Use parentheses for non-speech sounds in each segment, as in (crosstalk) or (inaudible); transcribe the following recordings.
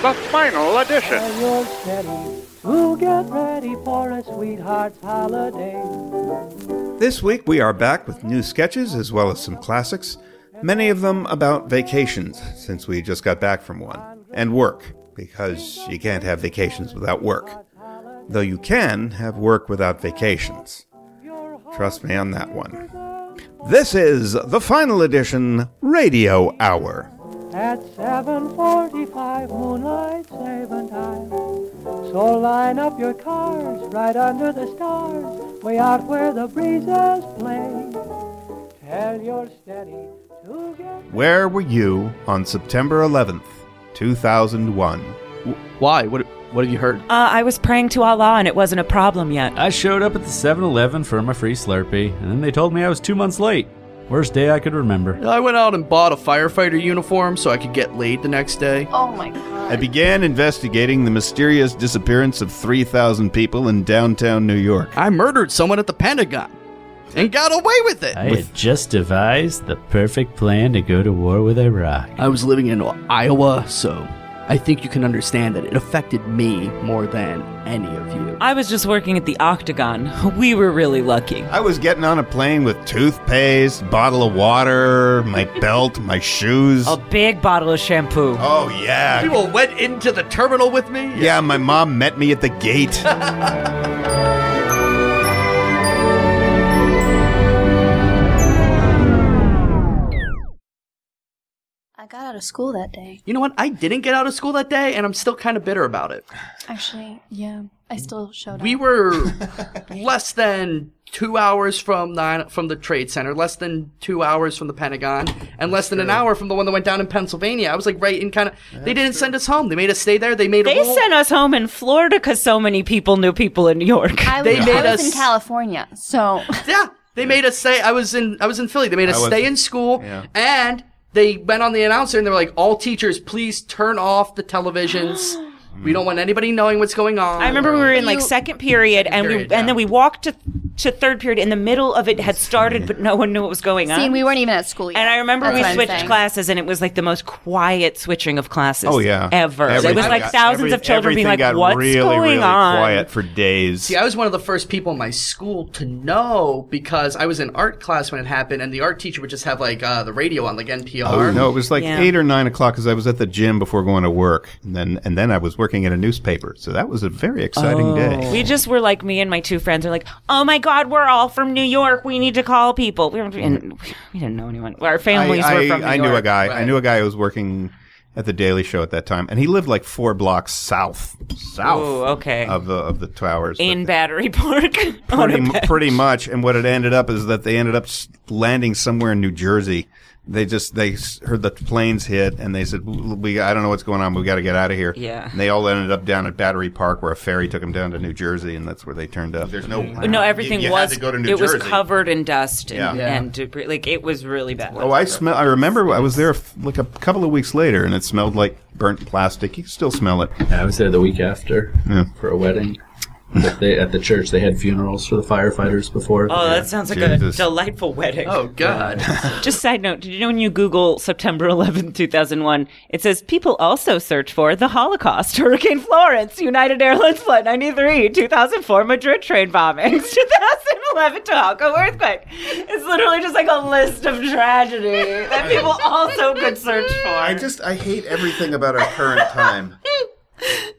The final edition. You're steady to get ready for a sweetheart's holiday. This week we are back with new sketches as well as some classics, many of them about vacations, since we just got back from one, and work, because you can't have vacations without work. Though you can have work without vacations. Trust me on that one. This is the final edition Radio Hour. At 7:45 moonlight saving time. So line up your cars right under the stars, way out where the breezes play. Tell you're steady to get Where were you on September 11th, 2001? Why? What What have you heard? Uh, I was praying to Allah and it wasn't a problem yet. I showed up at the 7 Eleven for my free Slurpee, and then they told me I was two months late. Worst day I could remember. I went out and bought a firefighter uniform so I could get laid the next day. Oh my god. I began investigating the mysterious disappearance of 3,000 people in downtown New York. I murdered someone at the Pentagon and got away with it. I had just devised the perfect plan to go to war with Iraq. I was living in Iowa, so I think you can understand that it affected me more than any of you. I was just working at the Octagon. (laughs) We were really lucky. I was getting on a plane with toothpaste, bottle of water, my (laughs) belt, my shoes. A big bottle of shampoo. Oh, yeah. People went into the terminal with me. Yeah, my mom met me at the gate. (laughs) got out of school that day. You know what? I didn't get out of school that day, and I'm still kind of bitter about it. Actually, yeah, I still showed We up. We were (laughs) less than two hours from the from the Trade Center, less than two hours from the Pentagon, and less than an hour from the one that went down in Pennsylvania. I was like right in kind of. They didn't send us home. They made us stay there. They made a They sent us home in Florida because so many people knew people in New York. I (laughs) was, they made I was us- in California, so Yeah, they made us stay. I was in I was in Philly. They made us I was- stay in school, yeah. and they went on the announcer and they were like, "All teachers, please turn off the televisions. We don't want anybody knowing what's going on." I remember we were in like You- second period, and period, we yeah. and then we walked to to third period. In the middle of it had started, but no one knew what was going on. see, we weren't even at school yet. and I remember That's we I'm switched saying. classes, and it was like the most quiet switching of classes. Oh, yeah. ever. it was Everything like got- thousands every- of children being everything like, got "What's really, going really on?" quiet for days. See, I was one of the first people in my school to know because I was in art class when it happened, and the art teacher would just have like uh, the radio on, like NPR. Oh, no, it was like Yeah. eight or nine o'clock because I was at the gym before going to work, and then and then I was working at a newspaper. So that was a very exciting day. Oh. We just were like me and my two friends are like, oh my god, we're all from New York. We need to call people. We, were, and mm-hmm. we didn't know anyone. Our families I, were I, from New I York. knew a guy. I knew a guy who was working at the Daily Show at that time, and he lived like four blocks south, south Ooh, okay. of the of the towers. in Battery Park. (laughs) pretty, mu- pretty much. And what it ended up is that they ended up landing somewhere in New Jersey. They just they heard the planes hit, and they said, "We I don't know what's going on. We got to get out of here." Yeah. And they all ended up down at Battery Park, where a ferry took them down to New Jersey, and that's where they turned up. There's no No, everything you, you had was. to go to New it was covered in dust and, Yeah. Yeah. and debris. like it was really bad. Oh, I smell. I remember I was there like a couple of weeks later, and it smelled like burnt plastic. You can still smell it. Yeah, I was there the week after Yeah. for a wedding. That they, at the church, they had funerals for the firefighters before. Oh, that sounds like Jesus. a delightful wedding. Oh God! (laughs) Just side note, did you know when you Google September 11th, 2001, it says people also search for the Holocaust, Hurricane Florence, United Airlines Flight 93, 2004 Madrid train bombings, (laughs) 2011 Tohoku earthquake. It's literally just like a list of tragedy that people also could search for. I just I hate everything about our current time. (laughs)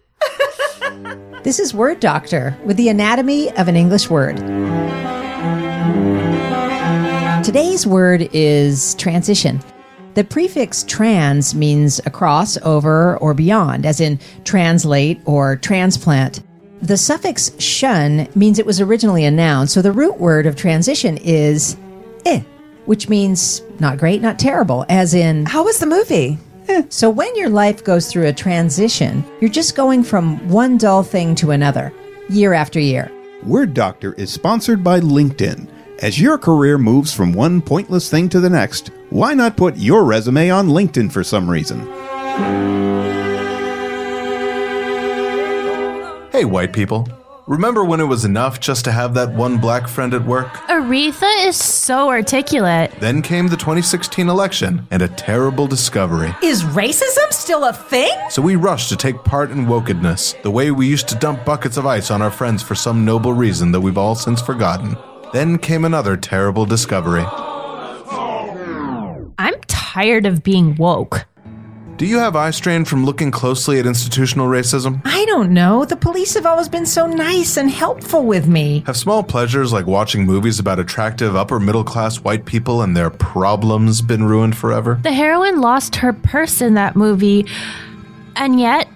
This is Word Doctor with the anatomy of an English word. Today's word is transition. The prefix trans means across, over, or beyond, as in translate or transplant. The suffix shun means it was originally a noun, so the root word of transition is eh, which means not great, not terrible, as in. How was the movie? Eh. So when your life goes through a transition, you're just going from one dull thing to another, year after year. Word Doctor is sponsored by LinkedIn. As your career moves from one pointless thing to the next, why not put your resume on LinkedIn for some reason? Hey, white people. Remember when it was enough just to have that one black friend at work? Aretha is so articulate. Then came the 2016 election and a terrible discovery. Is racism still a thing? So we rushed to take part in wokedness, the way we used to dump buckets of ice on our friends for some noble reason that we've all since forgotten. Then came another terrible discovery. I'm tired of being woke. Do you have eye strain from looking closely at institutional racism? I don't know. The police have always been so nice and helpful with me. Have small pleasures like watching movies about attractive upper middle class white people and their problems been ruined forever? The heroine lost her purse in that movie, and yet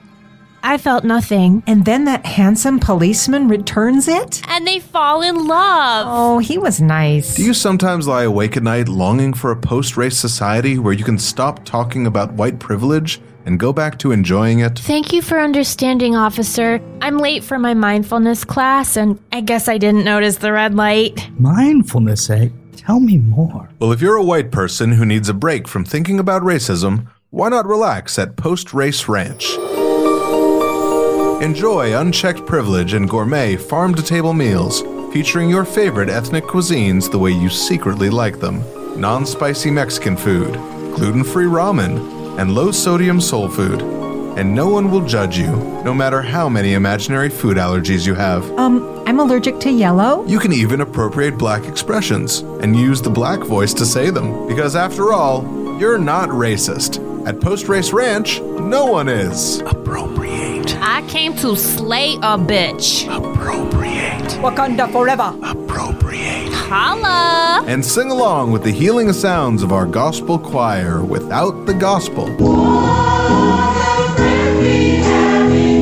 I felt nothing. And then that handsome policeman returns it? And they fall in love. Oh, he was nice. Do you sometimes lie awake at night longing for a post race society where you can stop talking about white privilege and go back to enjoying it? Thank you for understanding, officer. I'm late for my mindfulness class, and I guess I didn't notice the red light. Mindfulness, eh? Tell me more. Well, if you're a white person who needs a break from thinking about racism, why not relax at Post Race Ranch? Enjoy unchecked privilege and gourmet farm to table meals featuring your favorite ethnic cuisines the way you secretly like them non spicy Mexican food, gluten free ramen, and low sodium soul food. And no one will judge you, no matter how many imaginary food allergies you have. Um, I'm allergic to yellow. You can even appropriate black expressions and use the black voice to say them. Because after all, you're not racist. At Post Race Ranch, no one is. Appropriate. I came to slay a bitch. Appropriate. Wakanda forever. Appropriate. Holla! And sing along with the healing sounds of our gospel choir without the gospel.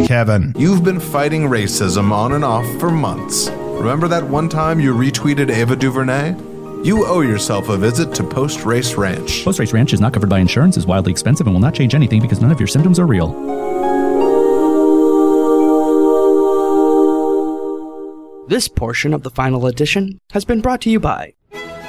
Kevin. You've been fighting racism on and off for months. Remember that one time you retweeted Ava DuVernay? You owe yourself a visit to Post Race Ranch. Post Race Ranch is not covered by insurance, is wildly expensive, and will not change anything because none of your symptoms are real. This portion of the final edition has been brought to you by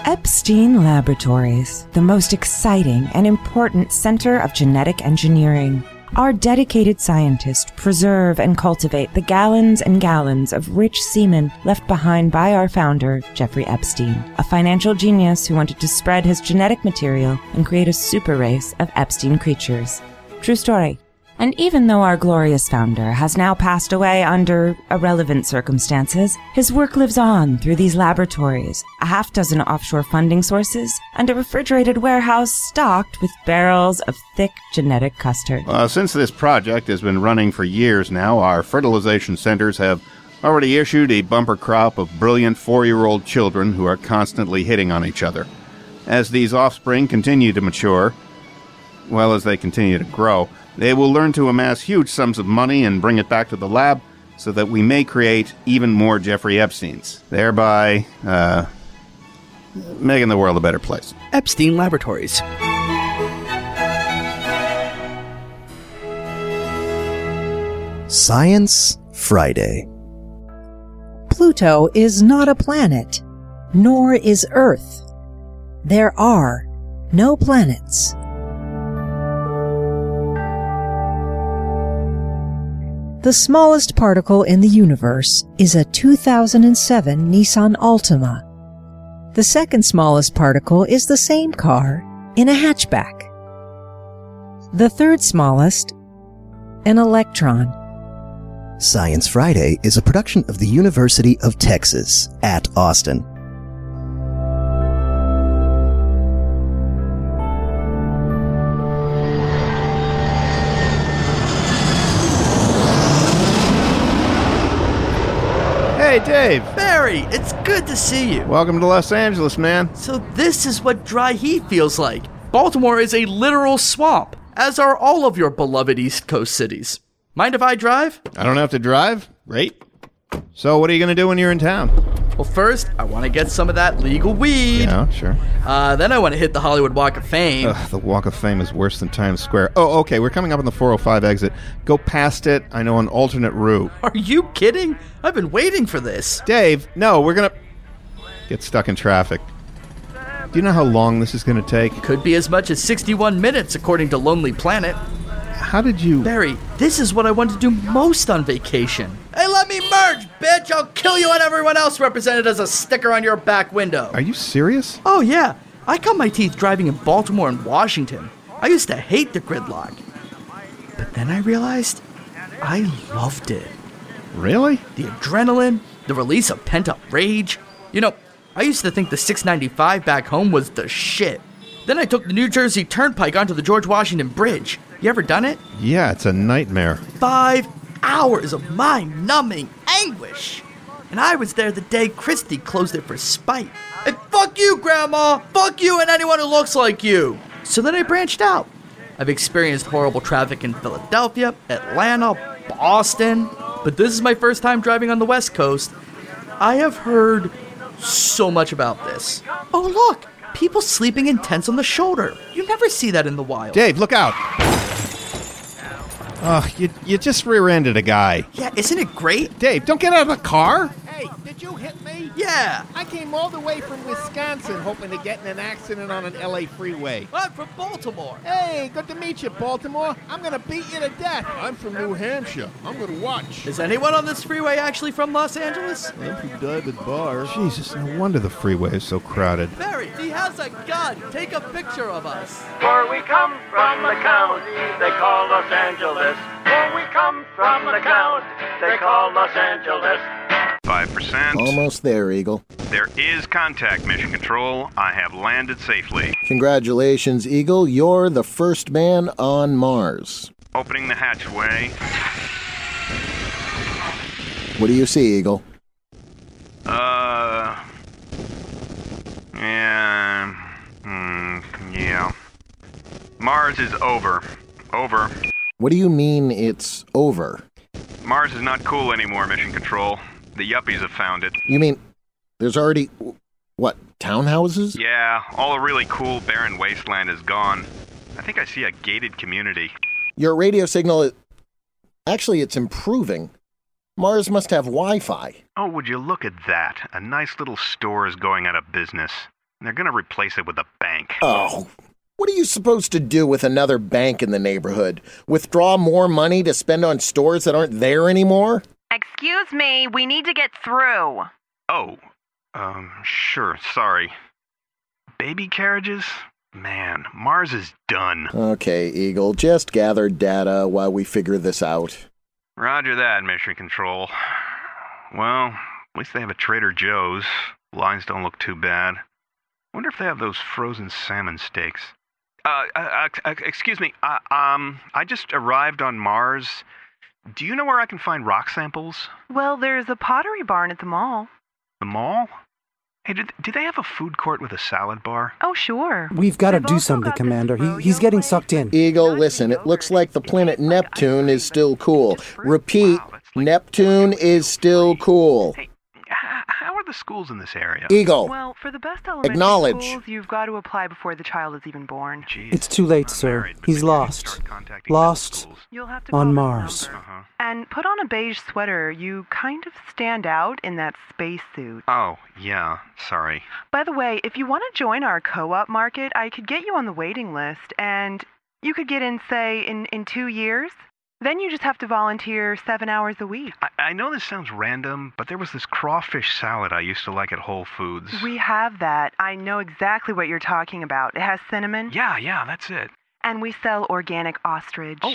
Epstein Laboratories, the most exciting and important center of genetic engineering. Our dedicated scientists preserve and cultivate the gallons and gallons of rich semen left behind by our founder, Jeffrey Epstein, a financial genius who wanted to spread his genetic material and create a super race of Epstein creatures. True story. And even though our glorious founder has now passed away under irrelevant circumstances, his work lives on through these laboratories, a half dozen offshore funding sources, and a refrigerated warehouse stocked with barrels of thick genetic custard. Uh, since this project has been running for years now, our fertilization centers have already issued a bumper crop of brilliant four year old children who are constantly hitting on each other. As these offspring continue to mature, well as they continue to grow, they will learn to amass huge sums of money and bring it back to the lab so that we may create even more Jeffrey Epsteins, thereby, uh, making the world a better place. Epstein Laboratories. Science Friday. Pluto is not a planet, nor is Earth. There are no planets. The smallest particle in the universe is a 2007 Nissan Altima. The second smallest particle is the same car in a hatchback. The third smallest, an electron. Science Friday is a production of the University of Texas at Austin. Dave. Barry, it's good to see you. Welcome to Los Angeles, man. So this is what dry heat feels like. Baltimore is a literal swamp, as are all of your beloved East Coast cities. Mind if I drive? I don't have to drive. Great. So, what are you going to do when you're in town? Well, first, I want to get some of that legal weed. Yeah, sure. Uh, then I want to hit the Hollywood Walk of Fame. Ugh, the Walk of Fame is worse than Times Square. Oh, okay. We're coming up on the 405 exit. Go past it. I know an alternate route. (laughs) Are you kidding? I've been waiting for this. Dave, no, we're going to get stuck in traffic. Do you know how long this is going to take? Could be as much as 61 minutes, according to Lonely Planet. How did you. Barry, this is what I want to do most on vacation. Hey, let me merge, bitch! I'll kill you and everyone else represented as a sticker on your back window. Are you serious? Oh, yeah. I cut my teeth driving in Baltimore and Washington. I used to hate the gridlock. But then I realized I loved it. Really? The adrenaline, the release of pent up rage. You know, I used to think the 695 back home was the shit. Then I took the New Jersey Turnpike onto the George Washington Bridge. You ever done it? Yeah, it's a nightmare. Five hours of mind numbing anguish. And I was there the day Christie closed it for spite. And fuck you, Grandma! Fuck you and anyone who looks like you! So then I branched out. I've experienced horrible traffic in Philadelphia, Atlanta, Boston, but this is my first time driving on the West Coast. I have heard so much about this. Oh, look! People sleeping in tents on the shoulder. You never see that in the wild. Dave, look out! Oh, you, you just rear ended a guy. Yeah, isn't it great? Dave, don't get out of the car! Hey, did you hit me? Yeah. I came all the way from Wisconsin hoping to get in an accident on an LA freeway. I'm from Baltimore. Hey, good to meet you, Baltimore. I'm gonna beat you to death. I'm from New Hampshire. I'm gonna watch. Is anyone on this freeway actually from Los Angeles? I'm from Diamond Bar. Jesus, no wonder the freeway is so crowded. Barry, he has a gun. Take a picture of us. For we come from the county they call Los Angeles. For we come from the county they call Los Angeles. 5%. Almost there, Eagle. There is contact, Mission Control. I have landed safely. Congratulations, Eagle. You're the first man on Mars. Opening the hatchway. What do you see, Eagle? Uh. Yeah. Hmm, yeah. Mars is over. Over. What do you mean it's over? Mars is not cool anymore, Mission Control. The yuppies have found it. You mean there's already what townhouses? Yeah, all the really cool barren wasteland is gone. I think I see a gated community. Your radio signal is actually it's improving. Mars must have Wi-Fi. Oh, would you look at that? A nice little store is going out of business. They're going to replace it with a bank. Oh, what are you supposed to do with another bank in the neighborhood? Withdraw more money to spend on stores that aren't there anymore? Excuse me, we need to get through. Oh, um, sure, sorry. Baby carriages? Man, Mars is done. Okay, Eagle, just gather data while we figure this out. Roger that, Mission Control. Well, at least they have a Trader Joe's. Lines don't look too bad. Wonder if they have those frozen salmon steaks. Uh, uh, uh excuse me. Uh, um, I just arrived on Mars. Do you know where I can find rock samples? Well, there's a pottery barn at the mall. The mall? Hey, do, do they have a food court with a salad bar? Oh, sure. We've got to do something, Commander. He, he's getting sucked in. Eagle, listen, it looks like the planet oh Neptune is still cool. Repeat, Neptune is still cool. How are the schools in this area? Eagle. Well, for the best elementary Acknowledge. schools, you've got to apply before the child is even born. It's too late, sir. He's lost. Lost on Mars. Uh-huh. And put on a beige sweater. You kind of stand out in that spacesuit. Oh, yeah. Sorry. By the way, if you want to join our co-op market, I could get you on the waiting list, and you could get in, say, in, in two years. Then you just have to volunteer seven hours a week. I, I know this sounds random, but there was this crawfish salad I used to like at Whole Foods. We have that. I know exactly what you're talking about. It has cinnamon. Yeah, yeah, that's it. And we sell organic ostrich. Oh,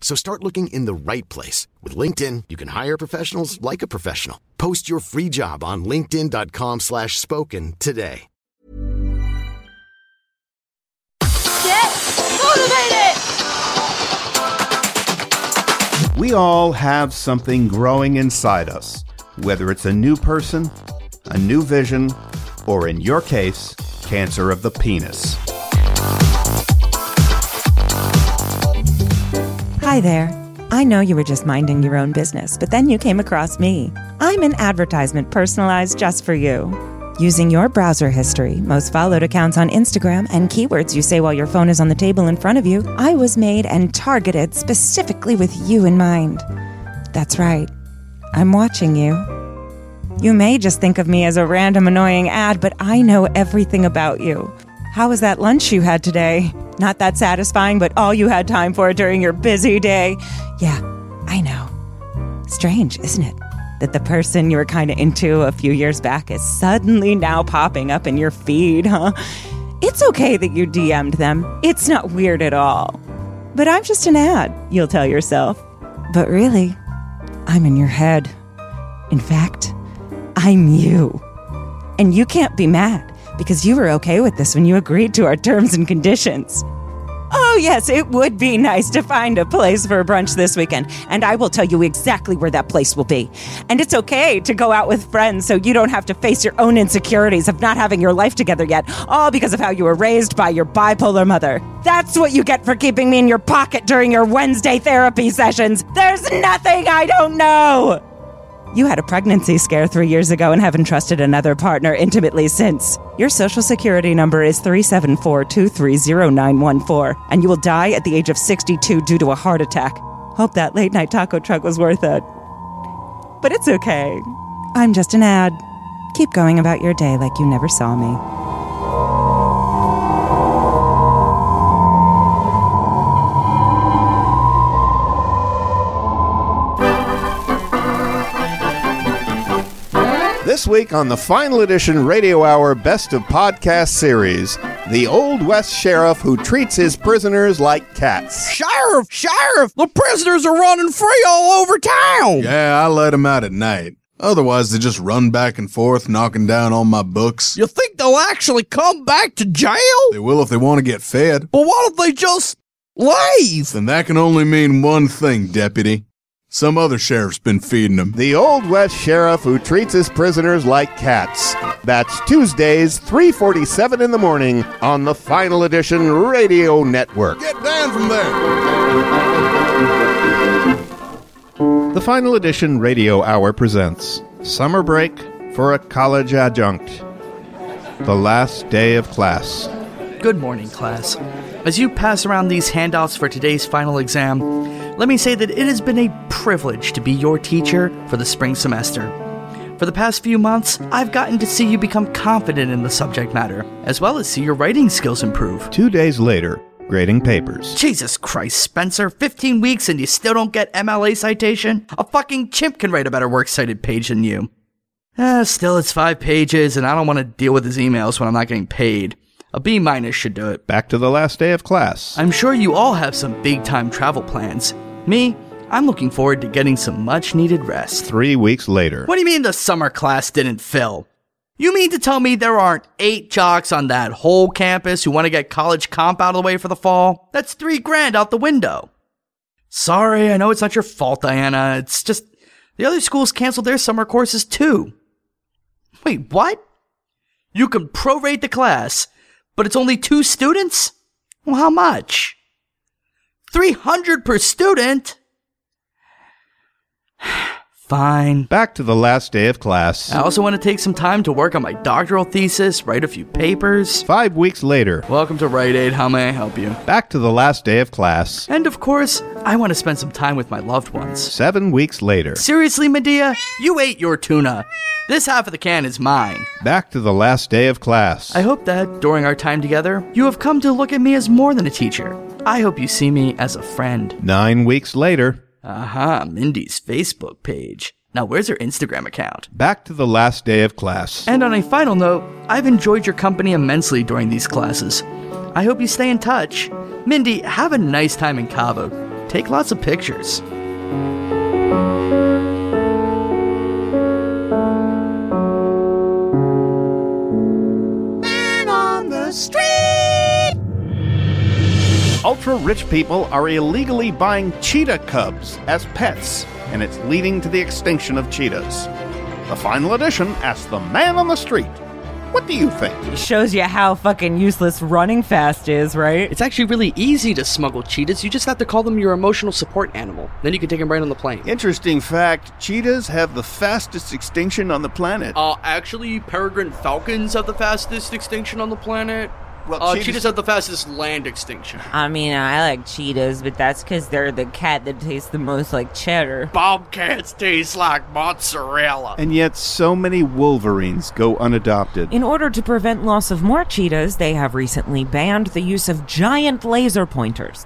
So start looking in the right place. With LinkedIn, you can hire professionals like a professional. Post your free job on linkedin.com slash spoken today. Get motivated! We all have something growing inside us, whether it's a new person, a new vision, or in your case, cancer of the penis. Hi there. I know you were just minding your own business, but then you came across me. I'm an advertisement personalized just for you. Using your browser history, most followed accounts on Instagram, and keywords you say while your phone is on the table in front of you, I was made and targeted specifically with you in mind. That's right. I'm watching you. You may just think of me as a random annoying ad, but I know everything about you. How was that lunch you had today? Not that satisfying, but all you had time for during your busy day. Yeah, I know. Strange, isn't it? That the person you were kind of into a few years back is suddenly now popping up in your feed, huh? It's okay that you DM'd them. It's not weird at all. But I'm just an ad, you'll tell yourself. But really, I'm in your head. In fact, I'm you. And you can't be mad because you were okay with this when you agreed to our terms and conditions. Oh, yes, it would be nice to find a place for brunch this weekend, and I will tell you exactly where that place will be. And it's okay to go out with friends so you don't have to face your own insecurities of not having your life together yet, all because of how you were raised by your bipolar mother. That's what you get for keeping me in your pocket during your Wednesday therapy sessions. There's nothing I don't know! You had a pregnancy scare three years ago and haven't trusted another partner intimately since. Your social security number is 374-230-914, and you will die at the age of 62 due to a heart attack. Hope that late night taco truck was worth it. But it's okay. I'm just an ad. Keep going about your day like you never saw me. This week on the final edition Radio Hour Best of Podcast series, the Old West Sheriff who treats his prisoners like cats. Sheriff, Sheriff, the prisoners are running free all over town. Yeah, I let them out at night. Otherwise, they just run back and forth, knocking down all my books. You think they'll actually come back to jail? They will if they want to get fed. But what if they just leave? Then that can only mean one thing, deputy. Some other sheriff's been feeding them. The Old West Sheriff who treats his prisoners like cats. That's Tuesdays, 3:47 in the morning on the Final Edition Radio Network. Get down from there. The Final Edition Radio Hour presents Summer Break for a College Adjunct. The last day of class. Good morning, class. As you pass around these handouts for today's final exam, let me say that it has been a privilege to be your teacher for the spring semester. For the past few months, I've gotten to see you become confident in the subject matter, as well as see your writing skills improve. Two days later, grading papers. Jesus Christ, Spencer, 15 weeks and you still don't get MLA citation? A fucking chimp can write a better works cited page than you. Uh, still, it's five pages, and I don't want to deal with his emails when I'm not getting paid. A B minus should do it. Back to the last day of class. I'm sure you all have some big time travel plans. Me, I'm looking forward to getting some much needed rest. Three weeks later. What do you mean the summer class didn't fill? You mean to tell me there aren't eight jocks on that whole campus who want to get college comp out of the way for the fall? That's three grand out the window. Sorry, I know it's not your fault, Diana. It's just the other schools canceled their summer courses too. Wait, what? You can prorate the class, but it's only two students? Well, how much? 300 per student? Fine. Back to the last day of class. I also want to take some time to work on my doctoral thesis, write a few papers. Five weeks later. Welcome to Rite Aid. How may I help you? Back to the last day of class. And of course, I want to spend some time with my loved ones. Seven weeks later. Seriously, Medea? You ate your tuna. This half of the can is mine. Back to the last day of class. I hope that, during our time together, you have come to look at me as more than a teacher. I hope you see me as a friend. Nine weeks later. Aha, Mindy's Facebook page. Now, where's her Instagram account? Back to the last day of class. And on a final note, I've enjoyed your company immensely during these classes. I hope you stay in touch. Mindy, have a nice time in Cabo. Take lots of pictures. Ultra rich people are illegally buying cheetah cubs as pets, and it's leading to the extinction of cheetahs. The final edition asks the man on the street, What do you think? Shows you how fucking useless running fast is, right? It's actually really easy to smuggle cheetahs. You just have to call them your emotional support animal. Then you can take them right on the plane. Interesting fact cheetahs have the fastest extinction on the planet. Uh, actually, peregrine falcons have the fastest extinction on the planet. Well, uh, cheetahs- cheetahs have the fastest land extinction. I mean, I like cheetahs, but that's because they're the cat that tastes the most like cheddar. Bobcats taste like mozzarella. And yet, so many wolverines go unadopted. In order to prevent loss of more cheetahs, they have recently banned the use of giant laser pointers.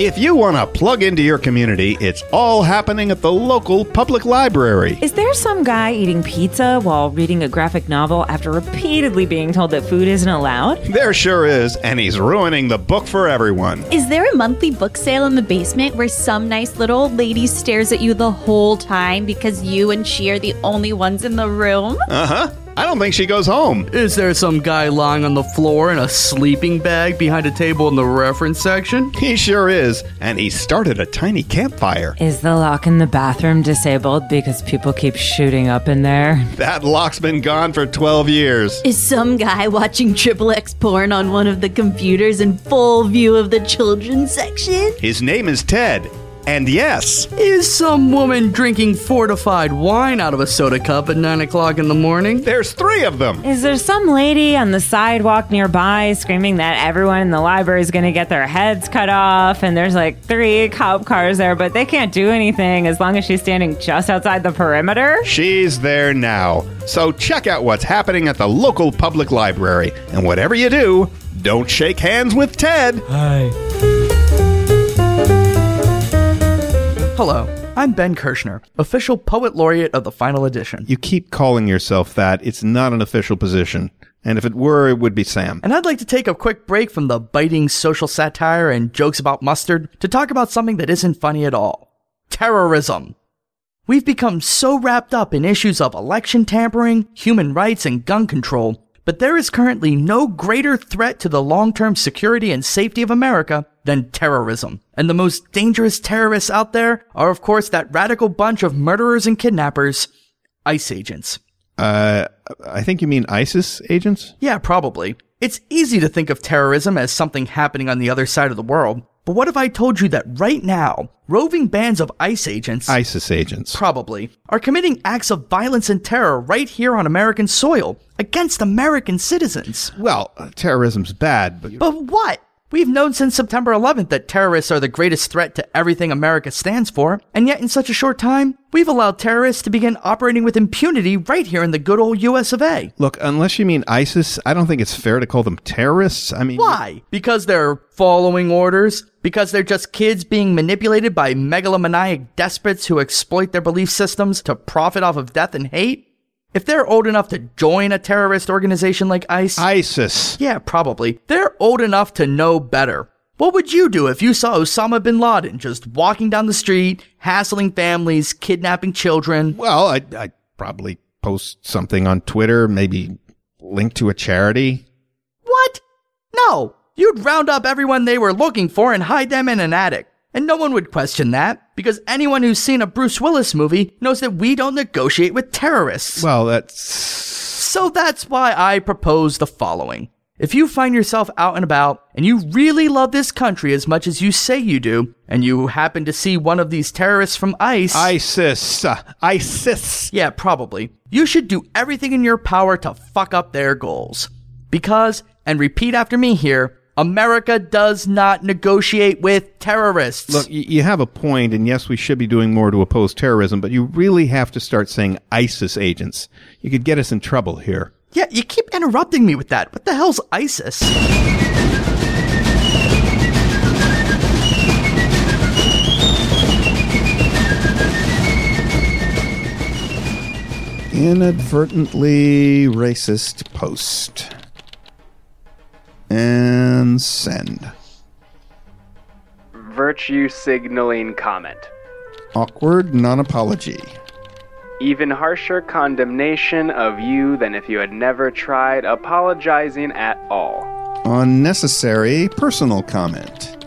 If you want to plug into your community, it's all happening at the local public library. Is there some guy eating pizza while reading a graphic novel after repeatedly being told that food isn't allowed? There sure is, and he's ruining the book for everyone. Is there a monthly book sale in the basement where some nice little old lady stares at you the whole time because you and she are the only ones in the room? Uh huh. I don't think she goes home. Is there some guy lying on the floor in a sleeping bag behind a table in the reference section? He sure is, and he started a tiny campfire. Is the lock in the bathroom disabled because people keep shooting up in there? That lock's been gone for 12 years. Is some guy watching triple X porn on one of the computers in full view of the children's section? His name is Ted. And yes, Is some woman drinking fortified wine out of a soda cup at 9 o'clock in the morning? there's three of them. Is there some lady on the sidewalk nearby screaming that everyone in the library is going to get their heads cut off? And there's like three cop cars there, but they can't do anything as long as she's standing just outside the perimeter? She's there now. So check out what's happening at the local public library. And whatever you do, don't shake hands with Ted. Hi. Hello, I'm Ben Kirshner, official poet laureate of the final edition. You keep calling yourself that. It's not an official position. And if it were, it would be Sam. And I'd like to take a quick break from the biting social satire and jokes about mustard to talk about something that isn't funny at all terrorism. We've become so wrapped up in issues of election tampering, human rights, and gun control, but there is currently no greater threat to the long term security and safety of America than terrorism. And the most dangerous terrorists out there are, of course, that radical bunch of murderers and kidnappers, ICE agents. Uh, I think you mean ISIS agents? Yeah, probably. It's easy to think of terrorism as something happening on the other side of the world. But what if I told you that right now, roving bands of ICE agents, ISIS agents. probably, are committing acts of violence and terror right here on American soil against American citizens? Well, terrorism's bad, but But what? We've known since September 11th that terrorists are the greatest threat to everything America stands for, and yet in such a short time, we've allowed terrorists to begin operating with impunity right here in the good old US of A. look, unless you mean ISIS, I don't think it's fair to call them terrorists. I mean, Why? Because they're following orders? Because they're just kids being manipulated by megalomaniac despots who exploit their belief systems to profit off of death and hate? If they're old enough to join a terrorist organization like ICE, ISIS. Yeah, probably. They're old enough to know better. What would you do if you saw Osama bin Laden just walking down the street, hassling families, kidnapping children? Well, I'd, I'd probably post something on Twitter, maybe link to a charity. What? No. You'd round up everyone they were looking for and hide them in an attic. And no one would question that, because anyone who's seen a Bruce Willis movie knows that we don't negotiate with terrorists. Well, that's. So that's why I propose the following. If you find yourself out and about, and you really love this country as much as you say you do, and you happen to see one of these terrorists from ICE. ISIS. Uh, ISIS. Yeah, probably. You should do everything in your power to fuck up their goals. Because, and repeat after me here, America does not negotiate with terrorists. Look, you have a point, and yes, we should be doing more to oppose terrorism, but you really have to start saying ISIS agents. You could get us in trouble here. Yeah, you keep interrupting me with that. What the hell's ISIS? Inadvertently racist post. And send. Virtue signaling comment. Awkward non apology. Even harsher condemnation of you than if you had never tried apologizing at all. Unnecessary personal comment.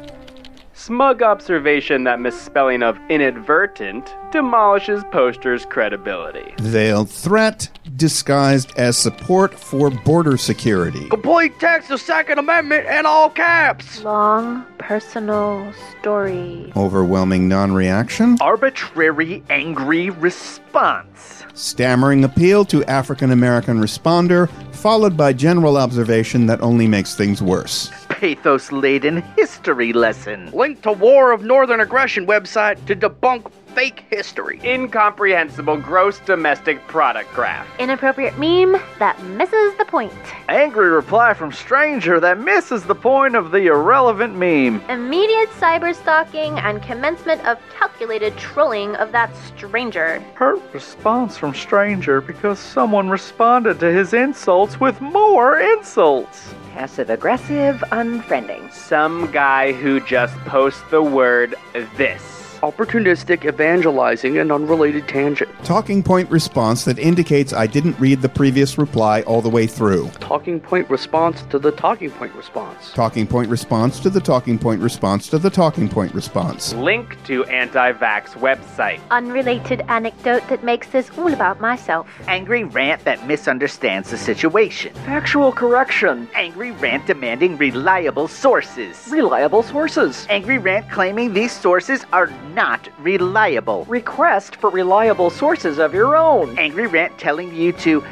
Smug observation that misspelling of inadvertent demolishes poster's credibility. Veiled threat disguised as support for border security. Complete text of Second Amendment in all caps. Long personal story. Overwhelming non reaction. Arbitrary angry response. Stammering appeal to African American responder, followed by general observation that only makes things worse. Pathos laden history lesson. Link to War of Northern Aggression website to debunk fake history. Incomprehensible gross domestic product graph. Inappropriate meme that misses the point. Angry reply from stranger that misses the point of the irrelevant meme. Immediate cyber stalking and commencement of calculated trolling of that stranger. Hurt response from stranger because someone responded to his insults with more insults. Passive aggressive unfriending. Some guy who just posts the word this. Opportunistic evangelizing and unrelated tangent. Talking point response that indicates I didn't read the previous reply all the way through. Talking point response to the talking point response. Talking point response to the talking point response to the talking point response. Link to anti-vax website. Unrelated anecdote that makes this all about myself. Angry rant that misunderstands the situation. Factual correction. Angry rant demanding reliable sources. Reliable sources. Angry rant claiming these sources are not reliable. Request for reliable sources of your own. Angry rant telling you to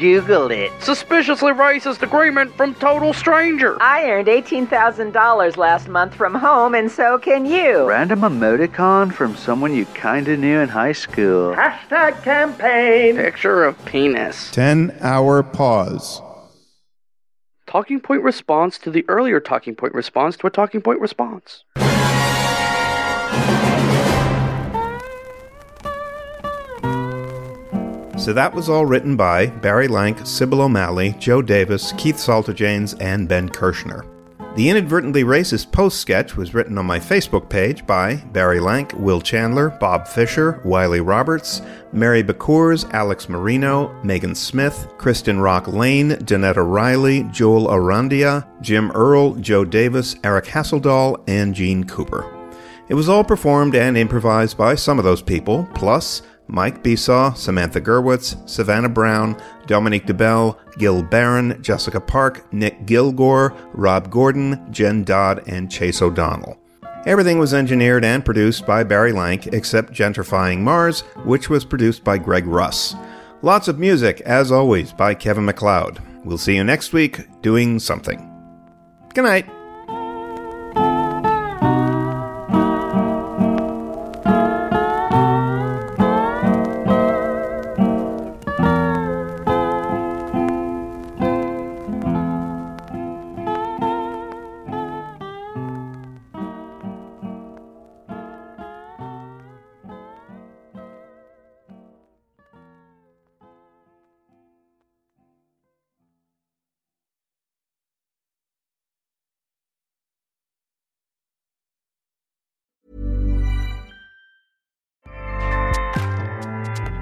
Google it. Suspiciously racist agreement from total stranger. I earned $18,000 last month from home, and so can you. Random emoticon from someone you kinda knew in high school. Hashtag campaign. Picture of penis. 10 hour pause. Talking point response to the earlier talking point response to a talking point response. So that was all written by Barry Lank, Sybil O'Malley, Joe Davis, Keith Saltajanes, and Ben Kirshner. The Inadvertently Racist post sketch was written on my Facebook page by Barry Lank, Will Chandler, Bob Fisher, Wiley Roberts, Mary Bacours, Alex Marino, Megan Smith, Kristen Rock Lane, Danetta Riley, Joel Arandia, Jim Earl, Joe Davis, Eric Hasseldahl, and Gene Cooper. It was all performed and improvised by some of those people, plus Mike Besaw, Samantha Gerwitz, Savannah Brown, Dominique DeBell, Gil Barron, Jessica Park, Nick Gilgore, Rob Gordon, Jen Dodd, and Chase O'Donnell. Everything was engineered and produced by Barry Lank except Gentrifying Mars, which was produced by Greg Russ. Lots of music, as always, by Kevin MacLeod. We'll see you next week doing something. Good night.